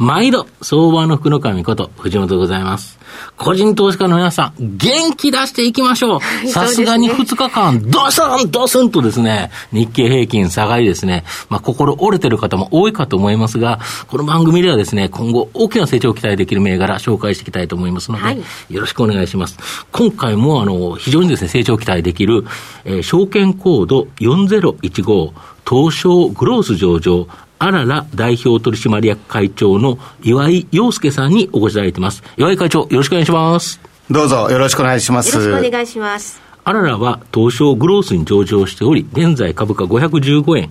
毎度、相場の福の神こと、藤本でございます。個人投資家の皆さん、元気出していきましょう。さすがに2日間、ドスンドスンとですね、日経平均下がりですね、まあ、心折れてる方も多いかと思いますが、この番組ではですね、今後大きな成長を期待できる銘柄紹介していきたいと思いますので、はい、よろしくお願いします。今回も、あの、非常にですね、成長を期待できる、えー、証券コード4015、東証グロース上場、あらら代表取締役会長の岩井陽介さんにお越しいただいています。岩井会長、よろしくお願いします。どうぞよろしくお願いします。よろしくお願いします。あららは東証グロースに上場しており、現在株価515円、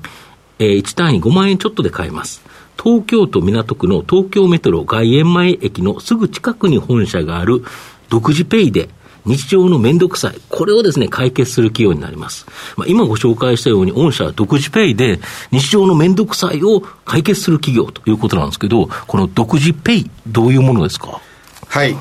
えー、1単位5万円ちょっとで買えます。東京都港区の東京メトロ外苑前駅のすぐ近くに本社がある独自ペイで日常のめんどくさい、これをですね、解決する企業になります。まあ、今ご紹介したように、御社独自ペイで日常のめんどくさいを解決する企業ということなんですけど、この独自ペイ、どういうものですか？はい。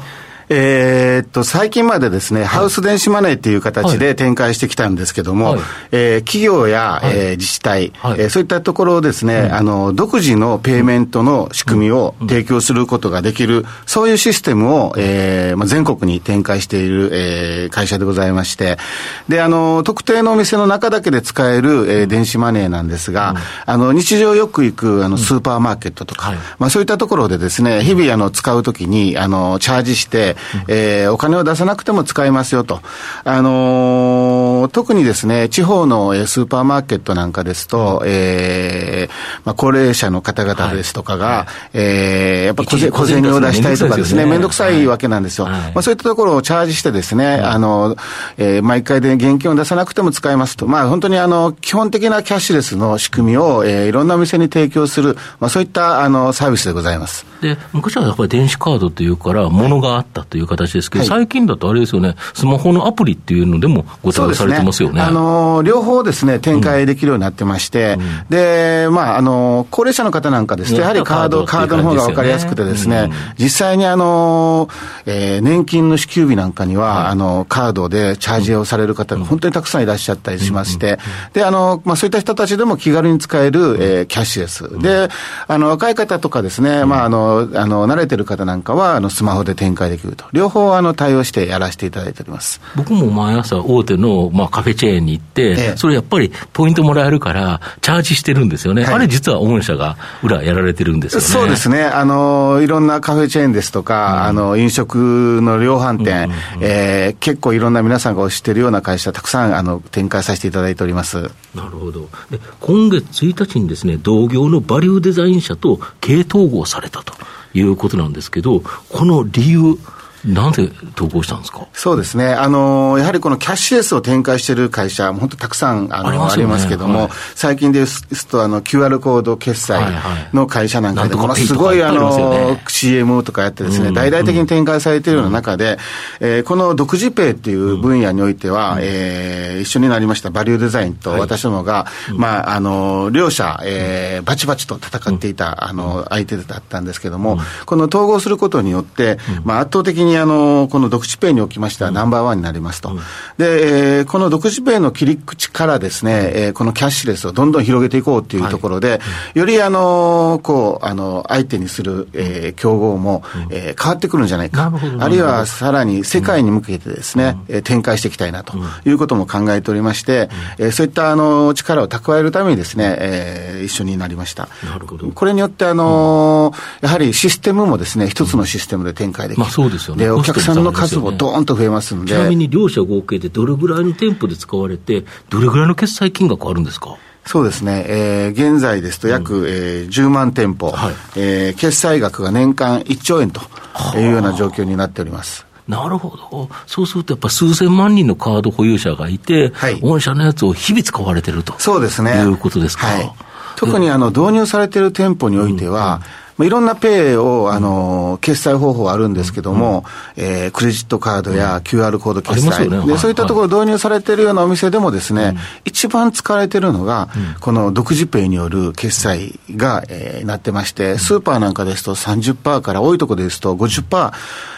えー、っと、最近までですね、はい、ハウス電子マネーっていう形で展開してきたんですけども、はい、えー、企業や、はい、えー、自治体、はい、えー、そういったところをですね、あの、独自のペイメントの仕組みを提供することができる、そういうシステムを、えー、まあ、全国に展開している、えー、会社でございまして、で、あの、特定のお店の中だけで使える、えー、電子マネーなんですが、あの、日常よく行く、あの、スーパーマーケットとか、まあ、そういったところでですね、日々、あの、使うときに、あの、チャージして、えー、お金を出さなくても使えますよと。あのー、特にですね、地方のスーパーマーケットなんかですと、えー、まあ、高齢者の方々ですとかが、はい、えー、やっぱ小銭小銭を出したいとかですね、めんどくさいわけなんですよ。はい、まあ、そういったところをチャージしてですね、あの、えー、毎回で現金を出さなくても使えますと。まあ、本当にあの、基本的なキャッシュレスの仕組みを、えー、いろんなお店に提供する、まあ、そういったあの、サービスでございます。で、昔はやっぱり電子カードというから、ものがあったという形ですけど、はい、最近だとあれですよね、スマホのアプリっていうのでもご対応されてますよね。ねあの両方ですね、展開できるようになってまして、うん、で、まあ、あの高齢者の方なんかですと、やはりカード、カードの方が分かりやすくてですね、うん、実際にあの、えー、年金の支給日なんかには、はい、あの、カードでチャージをされる方が本当にたくさんいらっしゃったりしまして、で、あの、まあ、そういった人たちでも気軽に使える、えー、キャッシュレス。で、あの、若い方とかですね、まあ、あの、あの、慣れてる方なんかは、あの、スマホで展開できると。両方、あの、対応してやらせていただいております。僕も毎朝、大手の、まあ、カフェチェーンに行って、ええ、それやっぱりポイントもらえるから、チャージしてるんですよね、はい、あれ、実は御社が裏やられてるんですよね。そうですね、あのいろんなカフェチェーンですとか、うん、あの飲食の量販店、うんうんうん、えー、結構いろんな皆さんがお知ってるような会社、たくさんあの展開させていただいております。なるほど。で、今月1日にですね、同業のバリューデザイン社と経統合されたということなんですけど、この理由、なんで投稿したんですか？そうですね、あのやはりこのキャッシュレスを展開している会社、本当たくさんあのあります、ね,、ますけども、はい、最近ですとあの QR コード決済の会社なんかで、ものすごいあの CM とかやってですね、大々的に展開されているような中で、えー、この独自ペイっていう分野においては、うん、えー、一緒になりましたバリューデザインと私どもが、はい、まあ、あの両者、えー、バチバチと戦っていた、あの相手だったんですけども、この統合することによって、まあ、圧倒的ににあのこの独自ペイにおきましてはナンバーワンになりますと、うん、で、えー、この独自ペイの切り口からですね、えー、このキャッシュレスをどんどん広げていこうというところで、はい、よりあのこうあの相手にする、えー、競合も、うん、えー、変わってくるんじゃないか、あるいはさらに世界に向けてですね、うん、展開していきたいなということも考えておりまして、うん、えー、そういったあの力を蓄えるためにですね、えー、一緒になりました。なるほど。これによってあの、やはりシステムもですね、一つのシステムで展開できる。まあそうですよで、お客さんの数もどーんと増えますんで。ちなみに両社合計でどれぐらいの店舗で使われて、どれぐらいの決済金額あるんですか？そうですね、えー、現在ですと約、うん、えー、10万店舗、はい、えー、決済額が年間1兆円というような状況になっております。なるほど。そうすると、やっぱ数千万人のカード保有者がいて、はい、御社のやつを日々使われてるとそうですね。いうことですか。はい特にあの導入されている店舗においては、まあ、いろんなペイを、あの、決済方法あるんですけども、うん、えー、クレジットカードや QR コード決済、ね、で、そういったところ導入されているようなお店でもですね、一番使われているのが、この独自ペイによる決済が、えー、なってまして、スーパーなんかですと30%から多いところですと50%、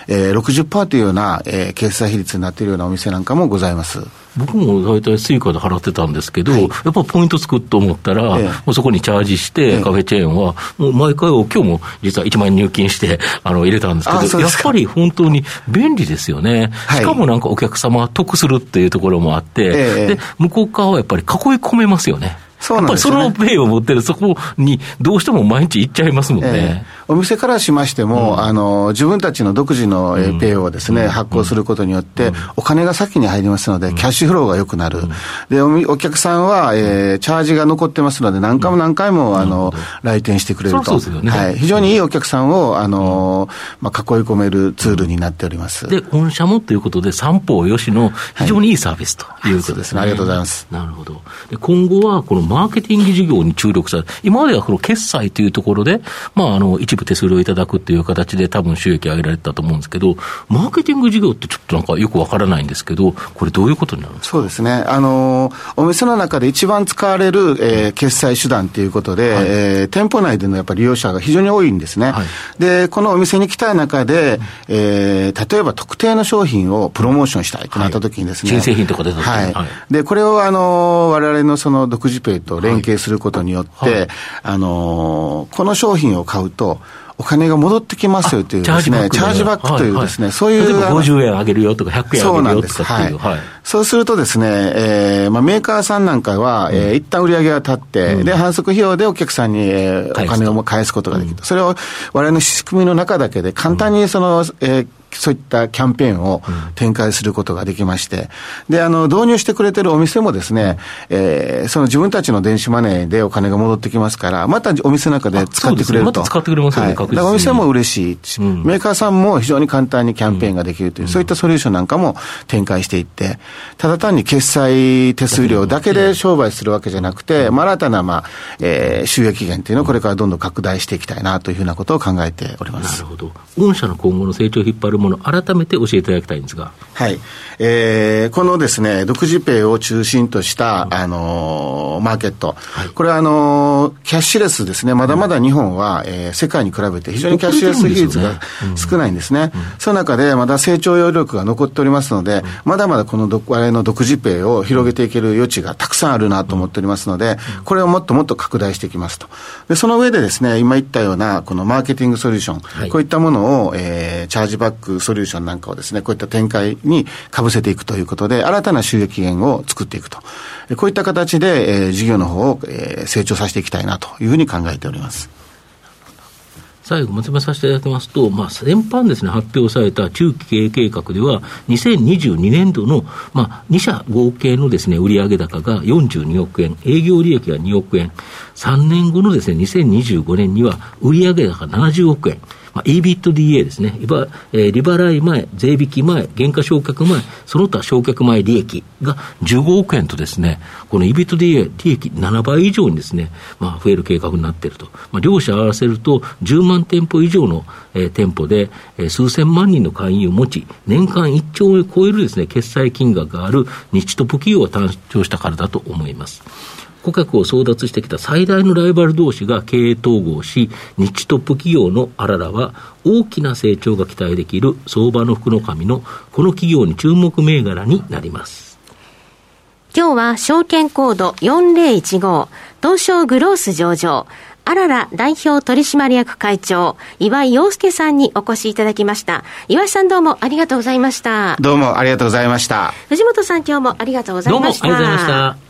えー、60%というような、えー、決済比率になっているようなお店なんかもございます。僕も大体 Suica で払ってたんですけど、はい、やっぱポイントつくと思ったら、ええ、もうそこにチャージして、え、カフェチェーンは、もう毎回、今日も実は1万円入金して あの入れたんですけど、やっぱり本当に便利ですよね、はい、しかもなんかお客様得するっていうところもあって、で向こう側はやっぱり囲い込めますよね。そうなんですね、やっぱりそのペイを持ってる、そこにどうしても毎日行っちゃいますもんね。えー、お店からしましても、うん、あの、自分たちの独自のペイをですね、うん、発行することによって、お金が先に入りますので、キャッシュフローが良くなる。でお、お客さんは、えー、チャージが残ってますので、何回も何回も、あの、来店してくれると。ね、はい。非常にいいお客さんを、あの、まあ、囲い込めるツールになっております。で、御社もということで、三方よしの非常にいいサービスということですね。はい、ありがとうございます。なるほど。で今後は、このマーケティング事業業に注力され今まではこの決済というところで、まあ、あの、一部手数料いただくっていう形で多分収益上げられたと思うんですけど、マーケティング事業ってちょっとなんかよくわからないんですけど、これどういうことになるんですか？そうですね。あの、お店の中で一番使われる、えー、決済手段ということで、はい、えー、店舗内でのやっぱり利用者が非常に多いんですね。はい、で、このお店に来た中で、えー、例えば特定の商品をプロモーションしたいとなった時にですね。はい、新製品とか出た時に。はい。はい、で、これをあの、我々のその独自ペイと連携することによって、はい、あのー、この商品を買うと、お金が戻ってきますよというですね、チャージバックというですね、そういう。例えば50円あげるよとか100円あげるよとかっていう。はい。そうするとですね、えー、まあメーカーさんなんかは、うん、えー、一旦売り上げが立って、うん、で、反則費用でお客さんに、えー、お金を返すことができる。うん、それを我々の仕組みの中だけで簡単にその、えー、そういったキャンペーンを展開することができまして、で、あの、導入してくれてるお店もですね、えー、その自分たちの電子マネーでお金が戻ってきますから、またお店の中で使ってくれると。また使ってくれますよね、はい、だからお店も嬉しい、うん、メーカーさんも非常に簡単にキャンペーンができるという、うん、そういったソリューションなんかも展開していって、ただ単に決済手数料だけで商売するわけじゃなくて、まあ、新たな、まあ、えー、収益源というのをこれからどんどん拡大していきたいなというふうなことを考えております。なるほど。御社の今後の成長を引っ張るもの、改めて教えていただきたいんですが。はい。えー、このですね、独自ペイを中心とした、あのー、マーケット。はい、これは、あのー、キャッシュレスですね。まだまだ日本は、えー、世界に比べて非常にキャッシュレス比率が少ないんですね。その中で、まだ成長余力が残っておりますので、まだまだこの我々の独自ペイを広げていける余地がたくさんあるなと思っておりますので、これをもっともっと拡大していきますと。で、その上でですね、今言ったような、このマーケティングソリューション、はい、こういったものを、えー、チャージバックソリューションなんかをですね、こういった展開にかぶせていくということで、新たな収益源を作っていくと。こういった形で、えー、事業の方を、えー、成長させていきたいなというふうに考えております。最後まとめさせていただきますと、まあ、先般ですね、発表された中期経営計画では、2022年度の、まあ、2社合計のですね、売上高が42億円、営業利益が2億円、3年後のですね、2025年には売上高70億円、まあ、EBITDA ですね、えー、利払い前、税引き前、原価償却前、その他償却前利益が15億円とですね、この EBITDA 利益7倍以上にですね、まあ、増える計画になっていると。まあ、両者合わせると10万店舗以上の、えー、店舗で、えー、数千万人の会員を持ち、年間1兆円を超えるですね、決済金額がある日トップ企業が誕生したからだと思います。顧客を争奪してきた最大のライバル同士が経営統合し、日トップ企業のあららは、大きな成長が期待できる相場の福の神のこの企業に注目銘柄になります。今日は証券コード4015東証グロース上場あらら代表取締役会長、岩井陽介さんにお越しいただきました。岩井さんどうもありがとうございました。どうもありがとうございました。藤本さん今日もありがとうございました。どうもありがとうございました。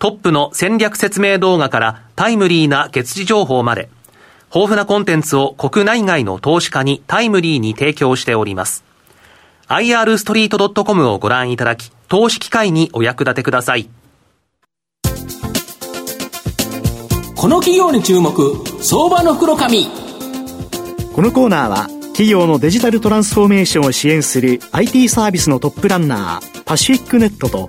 トップの戦略説明動画からタイムリーな月次情報まで、豊富なコンテンツを国内外の投資家にタイムリーに提供しております。irstreet.com をご覧いただき、投資機会にお役立てください。この企業に注目、相場の袋紙。このコーナーは、企業のデジタルトランスフォーメーションを支援する IT サービスのトップランナー、パシフィックネットと、